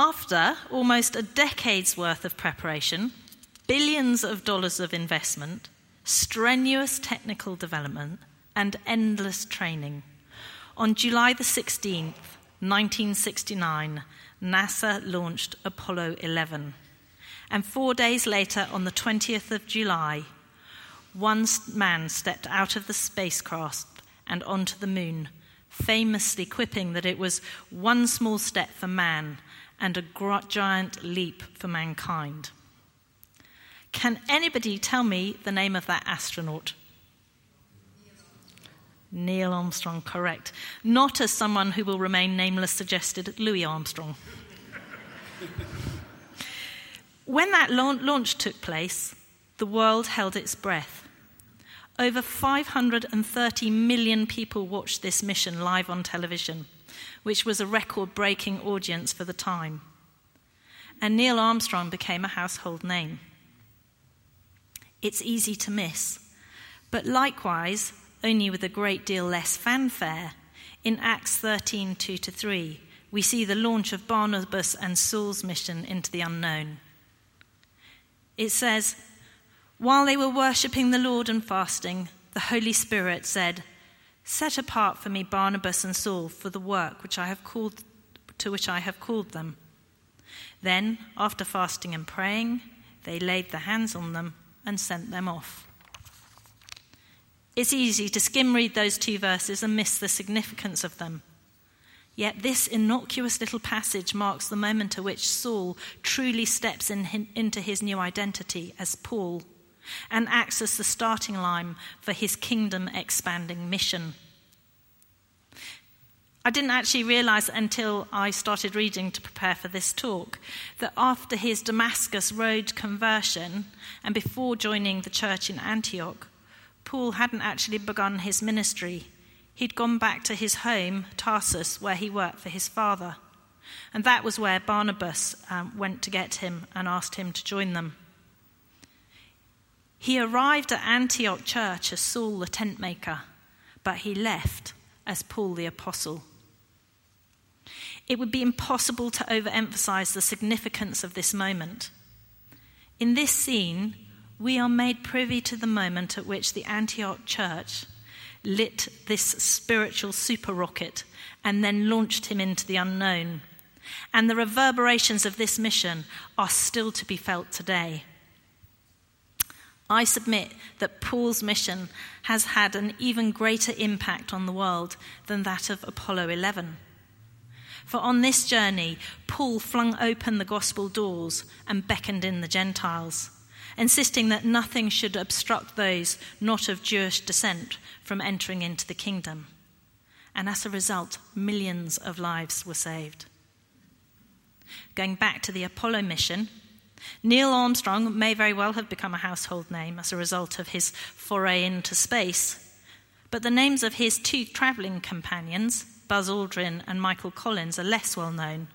After almost a decade's worth of preparation, billions of dollars of investment, strenuous technical development, and endless training, on July the 16th, 1969, NASA launched Apollo 11. And four days later, on the 20th of July, one man stepped out of the spacecraft and onto the moon, famously quipping that it was one small step for man and a giant leap for mankind. Can anybody tell me the name of that astronaut? Neil Armstrong, correct. Not as someone who will remain nameless suggested, Louis Armstrong. when that launch took place, the world held its breath. Over 530 million people watched this mission live on television, which was a record breaking audience for the time. And Neil Armstrong became a household name. It's easy to miss, but likewise, only with a great deal less fanfare, in Acts 13 2 to 3, we see the launch of Barnabas and Saul's mission into the unknown. It says, While they were worshipping the Lord and fasting, the Holy Spirit said, Set apart for me Barnabas and Saul for the work which I have called, to which I have called them. Then, after fasting and praying, they laid their hands on them and sent them off. It's easy to skim read those two verses and miss the significance of them. Yet this innocuous little passage marks the moment at which Saul truly steps in, into his new identity as Paul and acts as the starting line for his kingdom expanding mission. I didn't actually realize until I started reading to prepare for this talk that after his Damascus Road conversion and before joining the church in Antioch, Paul hadn't actually begun his ministry. He'd gone back to his home, Tarsus, where he worked for his father. And that was where Barnabas um, went to get him and asked him to join them. He arrived at Antioch church as Saul the tent maker, but he left as Paul the apostle. It would be impossible to overemphasize the significance of this moment. In this scene, we are made privy to the moment at which the Antioch church lit this spiritual super rocket and then launched him into the unknown. And the reverberations of this mission are still to be felt today. I submit that Paul's mission has had an even greater impact on the world than that of Apollo 11. For on this journey, Paul flung open the gospel doors and beckoned in the Gentiles, insisting that nothing should obstruct those not of Jewish descent from entering into the kingdom. And as a result, millions of lives were saved. Going back to the Apollo mission, Neil Armstrong may very well have become a household name as a result of his foray into space, but the names of his two travelling companions, Buzz Aldrin and Michael Collins, are less well known.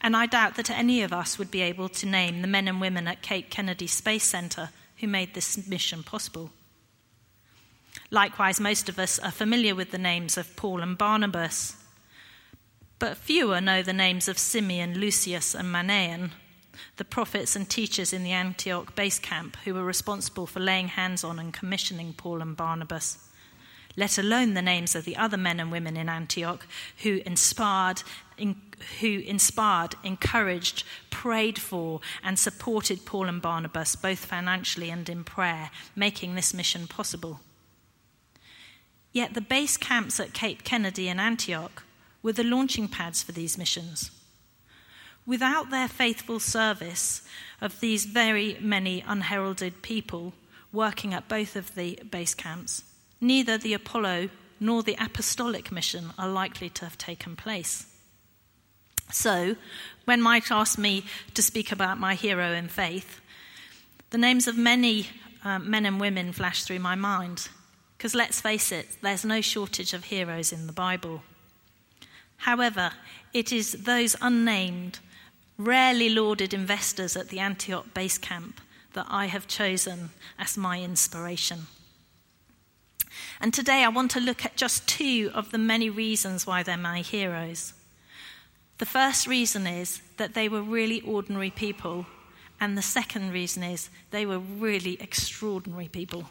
And I doubt that any of us would be able to name the men and women at Cape Kennedy Space Center who made this mission possible. Likewise, most of us are familiar with the names of Paul and Barnabas, but fewer know the names of Simeon, Lucius, and Manaen the prophets and teachers in the Antioch base camp who were responsible for laying hands on and commissioning Paul and Barnabas, let alone the names of the other men and women in Antioch who inspired, in, who inspired, encouraged, prayed for, and supported Paul and Barnabas both financially and in prayer, making this mission possible. Yet the base camps at Cape Kennedy and Antioch were the launching pads for these missions. Without their faithful service of these very many unheralded people working at both of the base camps, neither the Apollo nor the apostolic mission are likely to have taken place. So, when Mike asked me to speak about my hero in faith, the names of many uh, men and women flashed through my mind. Because let's face it, there's no shortage of heroes in the Bible. However, it is those unnamed rarely lauded investors at the Antioch base camp that I have chosen as my inspiration. And today I want to look at just two of the many reasons why they're my heroes. The first reason is that they were really ordinary people, and the second reason is they were really extraordinary people.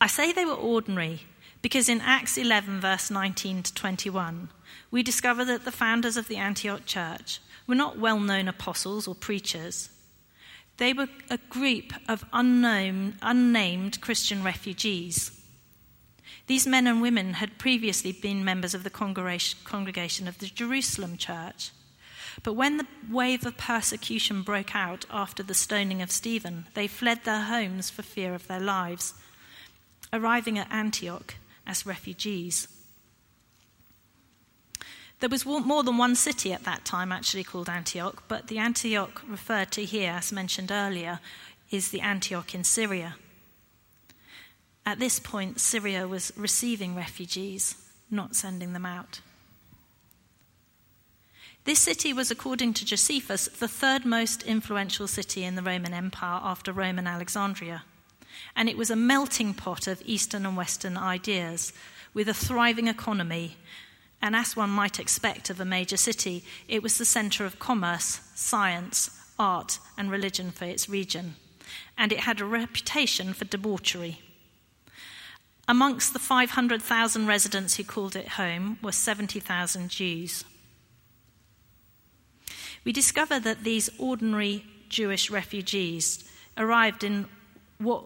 I say they were ordinary because in Acts 11, verse 19 to 21, we discover that the founders of the Antioch church were not well known apostles or preachers. They were a group of unknown, unnamed Christian refugees these men and women had previously been members of the congregation of the Jerusalem church. But when the wave of persecution broke out after the stoning of Stephen, they fled their homes for fear of their lives, arriving at Antioch as refugees. There was more than one city at that time actually called Antioch, but the Antioch referred to here, as mentioned earlier, is the Antioch in Syria. At this point, Syria was receiving refugees, not sending them out. This city was, according to Josephus, the third most influential city in the Roman Empire after Rome and Alexandria. And it was a melting pot of Eastern and Western ideas with a thriving economy. And as one might expect of a major city, it was the center of commerce, science, art, and religion for its region. And it had a reputation for debauchery. Amongst the 500,000 residents who called it home were 70,000 Jews. We discover that these ordinary Jewish refugees arrived in what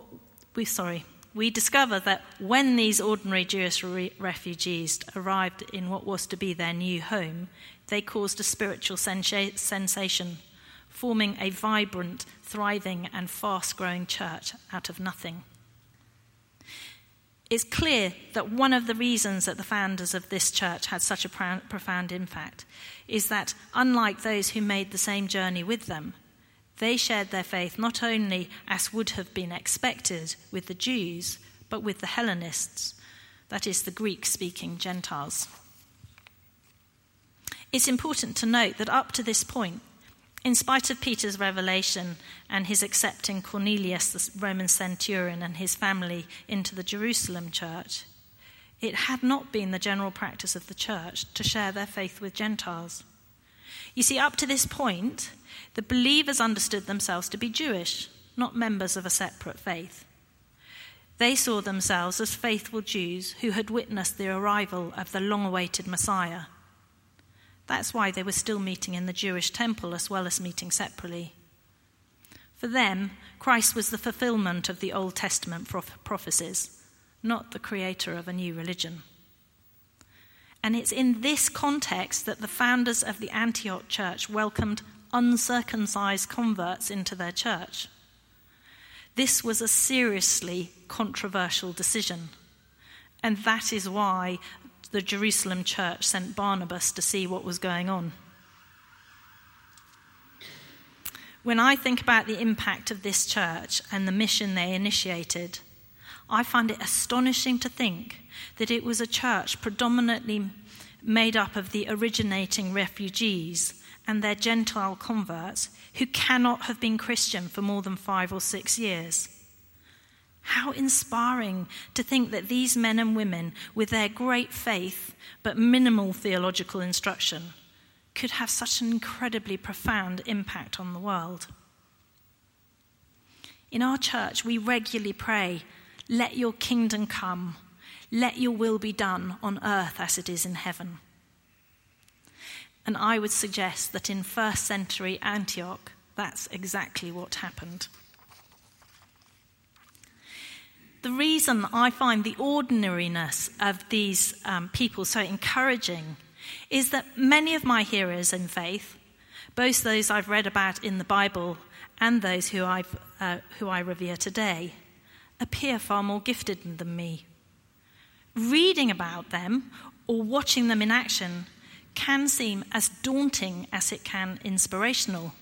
we sorry we discover that when these ordinary Jewish re- refugees arrived in what was to be their new home, they caused a spiritual sensa- sensation, forming a vibrant, thriving, and fast growing church out of nothing. It's clear that one of the reasons that the founders of this church had such a profound impact is that, unlike those who made the same journey with them, they shared their faith not only as would have been expected with the Jews, but with the Hellenists, that is, the Greek speaking Gentiles. It's important to note that up to this point, in spite of Peter's revelation and his accepting Cornelius, the Roman centurion, and his family into the Jerusalem church, it had not been the general practice of the church to share their faith with Gentiles. You see, up to this point, the believers understood themselves to be Jewish, not members of a separate faith. They saw themselves as faithful Jews who had witnessed the arrival of the long awaited Messiah that's why they were still meeting in the Jewish temple as well as meeting separately. For them, Christ was the fulfillment of the Old Testament prophecies, not the creator of a new religion. And it's in this context that the founders of the Antioch church welcomed uncircumcised converts into their church. This was a seriously controversial decision. And that is why the Jerusalem church sent Barnabas to see what was going on. When I think about the impact of this church and the mission they initiated, I find it astonishing to think that it was a church predominantly made up of the originating refugees and their Gentile converts who cannot have been Christian for more than five or six years. How inspiring to think that these men and women, with their great faith but minimal theological instruction, could have such an incredibly profound impact on the world. In our church, we regularly pray, Let your kingdom come, let your will be done on earth as it is in heaven. And I would suggest that in first century Antioch, that's exactly what happened. The reason I find the ordinariness of these um, people so encouraging is that many of my heroes in faith, both those I've read about in the Bible and those who, I've, uh, who I revere today, appear far more gifted than me. Reading about them or watching them in action can seem as daunting as it can inspirational.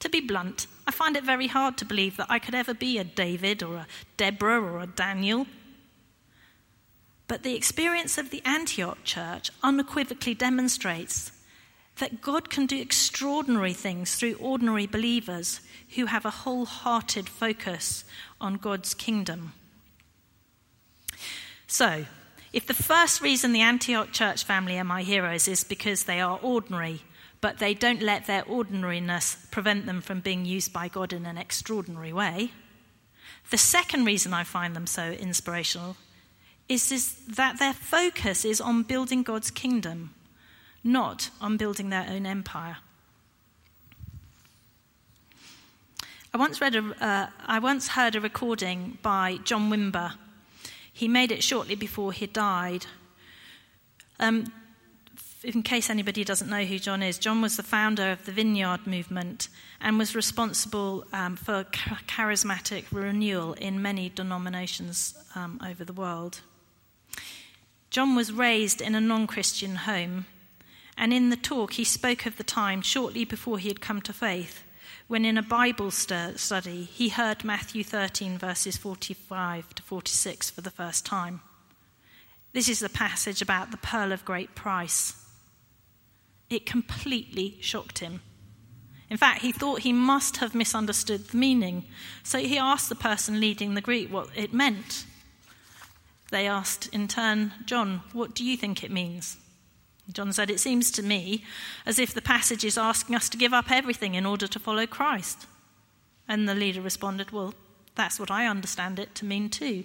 To be blunt, I find it very hard to believe that I could ever be a David or a Deborah or a Daniel. But the experience of the Antioch church unequivocally demonstrates that God can do extraordinary things through ordinary believers who have a wholehearted focus on God's kingdom. So, If the first reason the Antioch church family are my heroes is because they are ordinary, but they don't let their ordinariness prevent them from being used by God in an extraordinary way, the second reason I find them so inspirational is, is that their focus is on building God's kingdom, not on building their own empire. I once, read a, uh, I once heard a recording by John Wimber. He made it shortly before he died. Um, in case anybody doesn't know who John is, John was the founder of the Vineyard movement and was responsible um, for charismatic renewal in many denominations um, over the world. John was raised in a non Christian home, and in the talk he spoke of the time shortly before he had come to faith when in a Bible study he heard Matthew 13, verses 45 to 46 for the first time. This is the passage about the pearl of great price. It completely shocked him. In fact, he thought he must have misunderstood the meaning, so he asked the person leading the group what it meant. They asked in turn, John, what do you think it means? John said, It seems to me as if the passage is asking us to give up everything in order to follow Christ. And the leader responded, Well, that's what I understand it to mean too.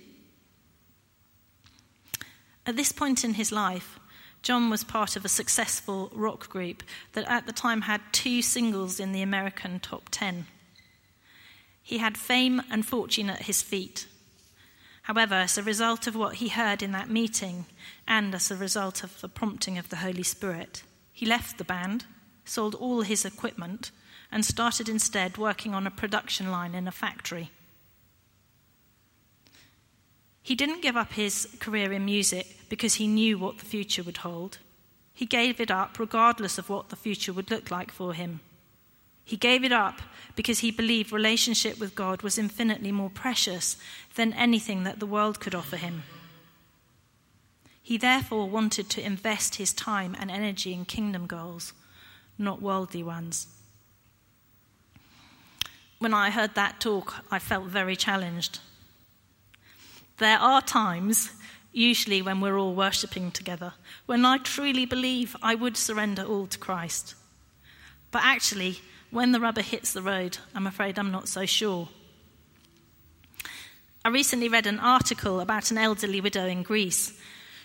At this point in his life, John was part of a successful rock group that at the time had two singles in the American top 10. He had fame and fortune at his feet. However, as a result of what he heard in that meeting, and as a result of the prompting of the Holy Spirit, he left the band, sold all his equipment, and started instead working on a production line in a factory. He didn't give up his career in music because he knew what the future would hold. He gave it up regardless of what the future would look like for him. He gave it up because he believed relationship with God was infinitely more precious than anything that the world could offer him. He therefore wanted to invest his time and energy in kingdom goals, not worldly ones. When I heard that talk, I felt very challenged. There are times, usually when we're all worshipping together, when I truly believe I would surrender all to Christ. But actually, when the rubber hits the road, I'm afraid I'm not so sure. I recently read an article about an elderly widow in Greece.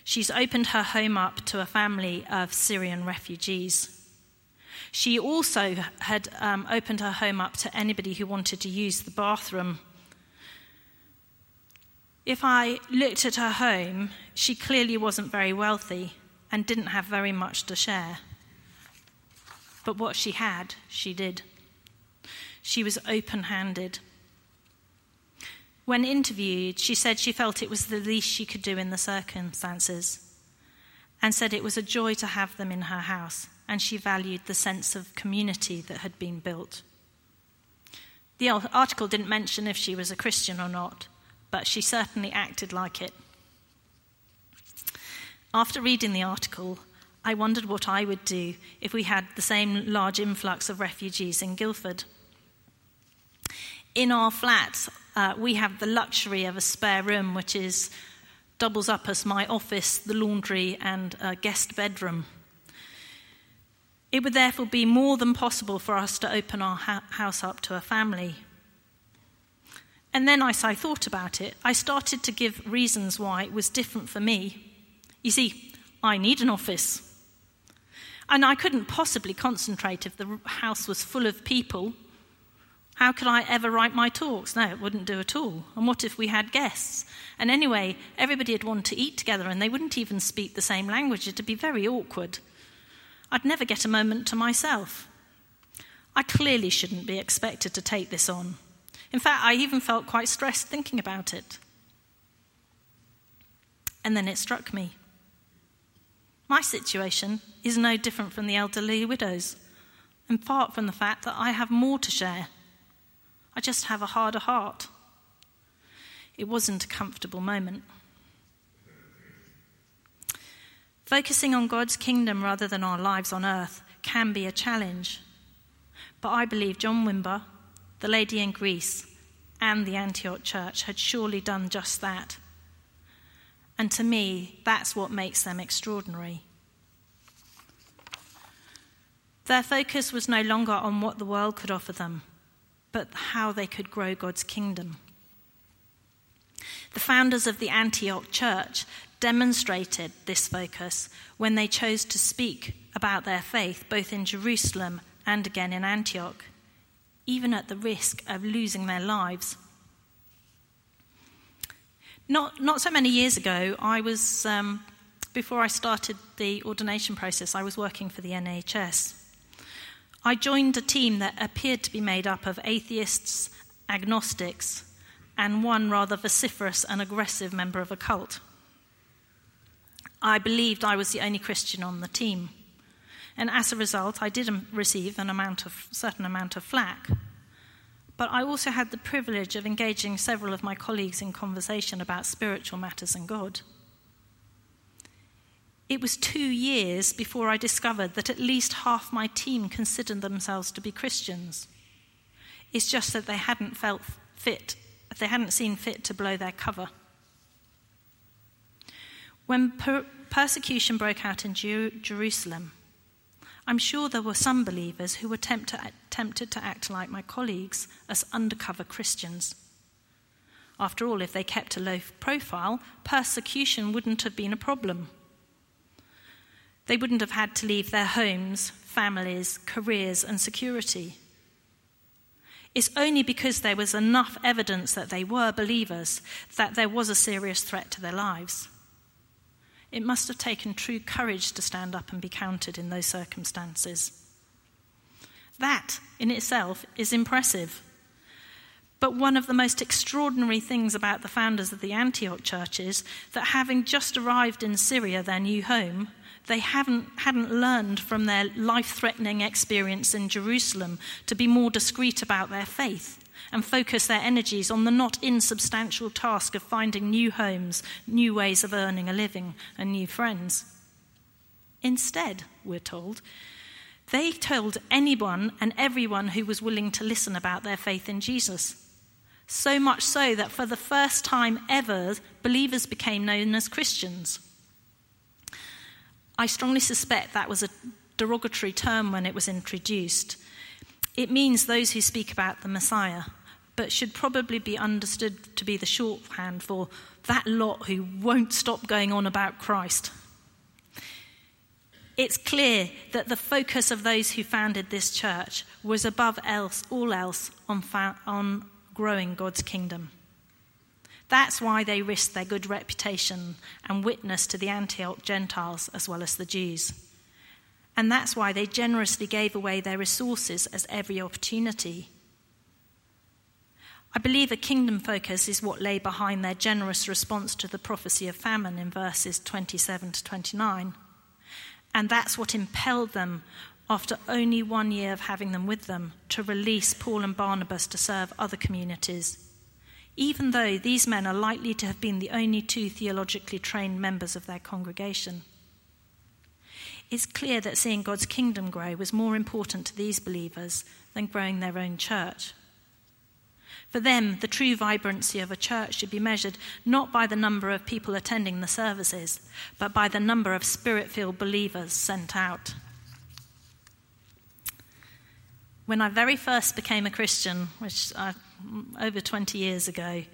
She's opened her home up to a family of Syrian refugees. She also had um, opened her home up to anybody who wanted to use the bathroom if I looked at her home, she clearly wasn't very wealthy and didn't have very much to share. But what she had, she did. She was open handed. When interviewed, she said she felt it was the least she could do in the circumstances and said it was a joy to have them in her house and she valued the sense of community that had been built. The article didn't mention if she was a Christian or not, but she certainly acted like it. After reading the article, I wondered what I would do if we had the same large influx of refugees in Guildford. In our flat, uh, we have the luxury of a spare room, which is doubles up as my office, the laundry, and a guest bedroom. It would therefore be more than possible for us to open our ha- house up to a family. And then, as I thought about it, I started to give reasons why it was different for me. You see, I need an office. And I couldn't possibly concentrate if the house was full of people. How could I ever write my talks? No, it wouldn't do at all. And what if we had guests? And anyway, everybody would want to eat together and they wouldn't even speak the same language. It'd be very awkward. I'd never get a moment to myself. I clearly shouldn't be expected to take this on. In fact, I even felt quite stressed thinking about it. And then it struck me. My situation is no different from the elderly widow's, in part from the fact that I have more to share. I just have a harder heart. It wasn't a comfortable moment. Focusing on God's kingdom rather than our lives on earth can be a challenge. But I believe John Wimber, the lady in Greece, and the Antioch church had surely done just that. And to me, that's what makes them extraordinary. Their focus was no longer on what the world could offer them, but how they could grow God's kingdom. The founders of the Antioch church demonstrated this focus when they chose to speak about their faith both in Jerusalem and again in Antioch, even at the risk of losing their lives. Not, not so many years ago, I was, um, before I started the ordination process, I was working for the NHS. I joined a team that appeared to be made up of atheists, agnostics, and one rather vociferous and aggressive member of a cult. I believed I was the only Christian on the team. And as a result, I did receive an amount of, certain amount of flack. But I also had the privilege of engaging several of my colleagues in conversation about spiritual matters and God. It was two years before I discovered that at least half my team considered themselves to be Christians. It's just that they hadn't felt fit, they hadn't seen fit to blow their cover. When per- persecution broke out in Jer- Jerusalem, I'm sure there were some believers who were tempted, tempted to act like my colleagues as undercover Christians. After all, if they kept a low profile, persecution wouldn't have been a problem. They wouldn't have had to leave their homes, families, careers, and security. It's only because there was enough evidence that they were believers that there was a serious threat to their lives. It must have taken true courage to stand up and be counted in those circumstances. That in itself is impressive. But one of the most extraordinary things about the founders of the Antioch church is that having just arrived in Syria, their new home, they haven't, hadn't learned from their life threatening experience in Jerusalem to be more discreet about their faith and focus their energies on the not insubstantial task of finding new homes, new ways of earning a living, and new friends. Instead, we're told, they told anyone and everyone who was willing to listen about their faith in Jesus. So much so that for the first time ever, believers became known as Christians. I strongly suspect that was a derogatory term when it was introduced. It means those who speak about the Messiah, but should probably be understood to be the shorthand for that lot who won't stop going on about Christ. It's clear that the focus of those who founded this church was above else, all else on, fa- on growing God's kingdom. That's why they risked their good reputation and witness to the Antioch Gentiles as well as the Jews. And that's why they generously gave away their resources as every opportunity I believe a kingdom focus is what lay behind their generous response to the prophecy of famine in verses 27 to 29. And that's what impelled them, after only one year of having them with them, to release Paul and Barnabas to serve other communities. Even though these men are likely to have been the only two theologically trained members of their congregation. It's clear that seeing God's kingdom grow was more important to these believers than growing their own church. For them, the true vibrancy of a church should be measured not by the number of people attending the services, but by the number of spirit filled believers sent out. When I very first became a Christian, which uh, over 20 years ago,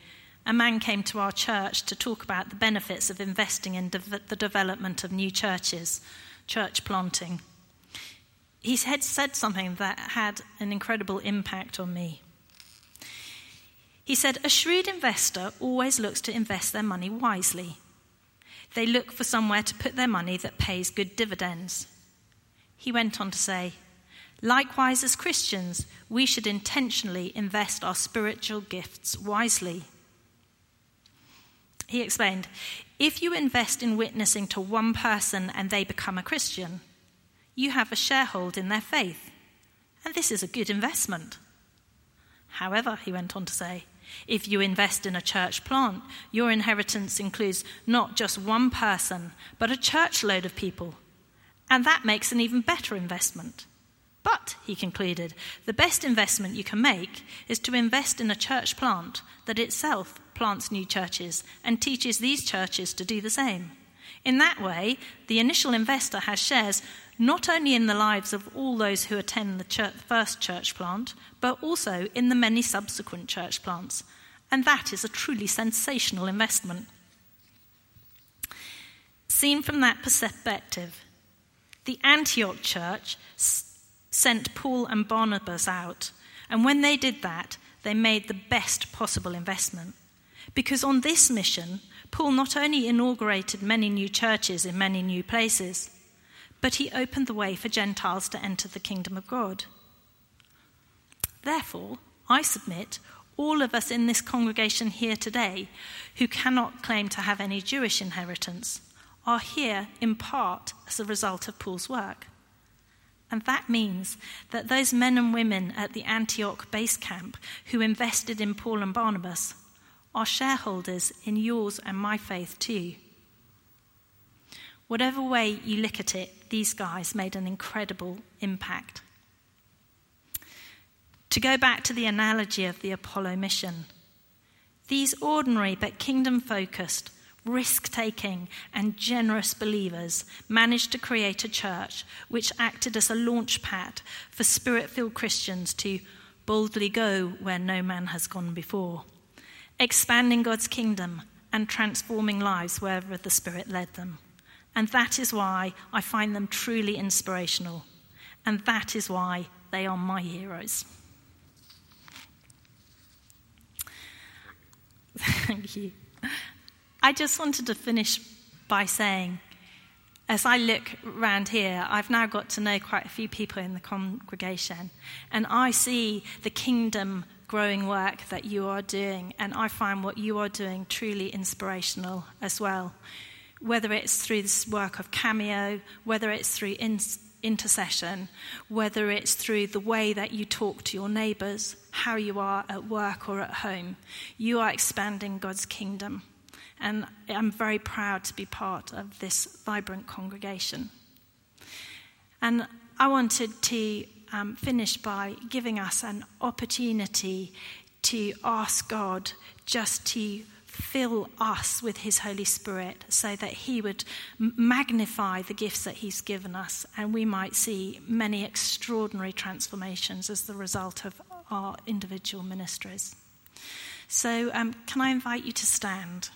a man came to our church to talk about the benefits of investing in de- the development of new churches, church planting. He had said something that had an incredible impact on me. He said, A shrewd investor always looks to invest their money wisely. They look for somewhere to put their money that pays good dividends. He went on to say, Likewise, as Christians, we should intentionally invest our spiritual gifts wisely. He explained, If you invest in witnessing to one person and they become a Christian, you have a sharehold in their faith, and this is a good investment. However, he went on to say, if you invest in a church plant, your inheritance includes not just one person, but a church load of people. And that makes an even better investment. But, he concluded, the best investment you can make is to invest in a church plant that itself plants new churches and teaches these churches to do the same. In that way, the initial investor has shares not only in the lives of all those who attend the church, first church plant, but also in the many subsequent church plants. And that is a truly sensational investment. Seen from that perspective, the Antioch church sent Paul and Barnabas out, and when they did that, they made the best possible investment. Because on this mission, Paul not only inaugurated many new churches in many new places, but he opened the way for Gentiles to enter the kingdom of God. Therefore, I submit all of us in this congregation here today who cannot claim to have any Jewish inheritance are here in part as a result of Paul's work. And that means that those men and women at the Antioch base camp who invested in Paul and Barnabas are shareholders in yours and my faith too. Whatever way you look at it, these guys made an incredible impact. To go back to the analogy of the Apollo mission, these ordinary but kingdom focused, risk taking, and generous believers managed to create a church which acted as a launch pad for spirit filled Christians to boldly go where no man has gone before expanding God's kingdom and transforming lives wherever the Spirit led them. And that is why I find them truly inspirational. And that is why they are my heroes. Thank you. I just wanted to finish by saying, as I look around here, I've now got to know quite a few people in the congregation, and I see the kingdom growing work that you are doing. And I find what you are doing truly inspirational as well. Whether it's through this work of Cameo, whether it's through in- intercession, whether it's through the way that you talk to your neighbours, how you are at work or at home, you are expanding God's kingdom. And I'm very proud to be part of this vibrant congregation. And I wanted to um, finish by giving us an opportunity to ask God just to fill us with His Holy Spirit so that He would magnify the gifts that He's given us and we might see many extraordinary transformations as the result of our individual ministries. So, um, can I invite you to stand?